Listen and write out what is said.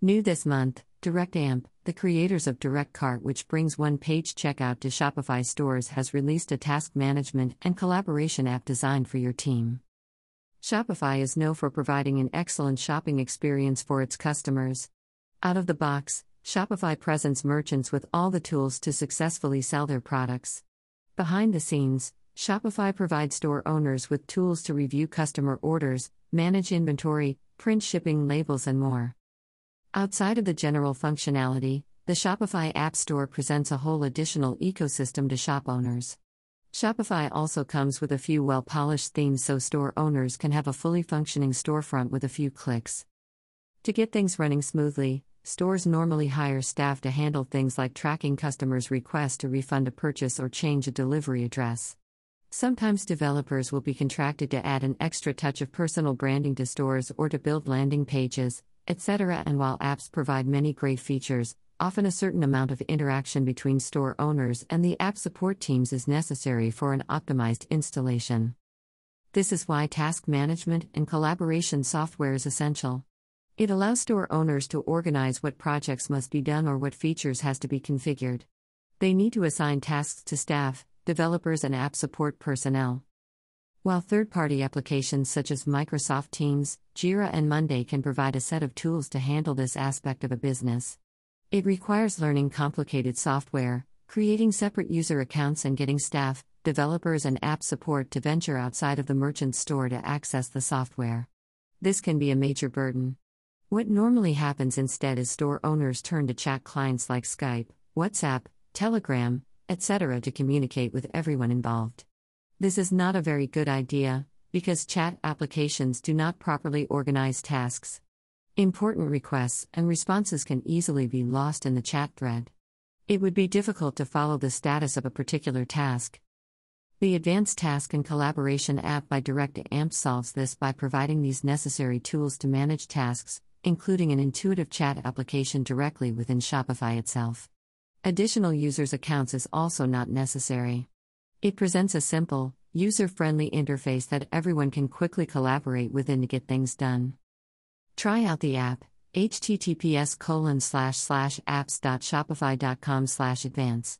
New this month, DirectAmp, the creators of DirectCart, which brings one page checkout to Shopify stores, has released a task management and collaboration app designed for your team. Shopify is known for providing an excellent shopping experience for its customers. Out of the box, Shopify presents merchants with all the tools to successfully sell their products. Behind the scenes, Shopify provides store owners with tools to review customer orders, manage inventory, print shipping labels, and more. Outside of the general functionality, the Shopify App Store presents a whole additional ecosystem to shop owners. Shopify also comes with a few well polished themes so store owners can have a fully functioning storefront with a few clicks. To get things running smoothly, stores normally hire staff to handle things like tracking customers' requests to refund a purchase or change a delivery address. Sometimes developers will be contracted to add an extra touch of personal branding to stores or to build landing pages, etc. And while apps provide many great features, often a certain amount of interaction between store owners and the app support teams is necessary for an optimized installation. This is why task management and collaboration software is essential. It allows store owners to organize what projects must be done or what features has to be configured. They need to assign tasks to staff, developers, and app support personnel. While third party applications such as Microsoft Teams, Jira, and Monday can provide a set of tools to handle this aspect of a business, it requires learning complicated software, creating separate user accounts, and getting staff, developers, and app support to venture outside of the merchant store to access the software. This can be a major burden. What normally happens instead is store owners turn to chat clients like Skype, WhatsApp, Telegram, etc. to communicate with everyone involved. This is not a very good idea, because chat applications do not properly organize tasks. Important requests and responses can easily be lost in the chat thread. It would be difficult to follow the status of a particular task. The Advance Task and Collaboration app by DirectAmp solves this by providing these necessary tools to manage tasks, including an intuitive chat application directly within Shopify itself. Additional users' accounts is also not necessary. It presents a simple, user friendly interface that everyone can quickly collaborate within to get things done. Try out the app https colon slash slash apps.shopify.com slash advance.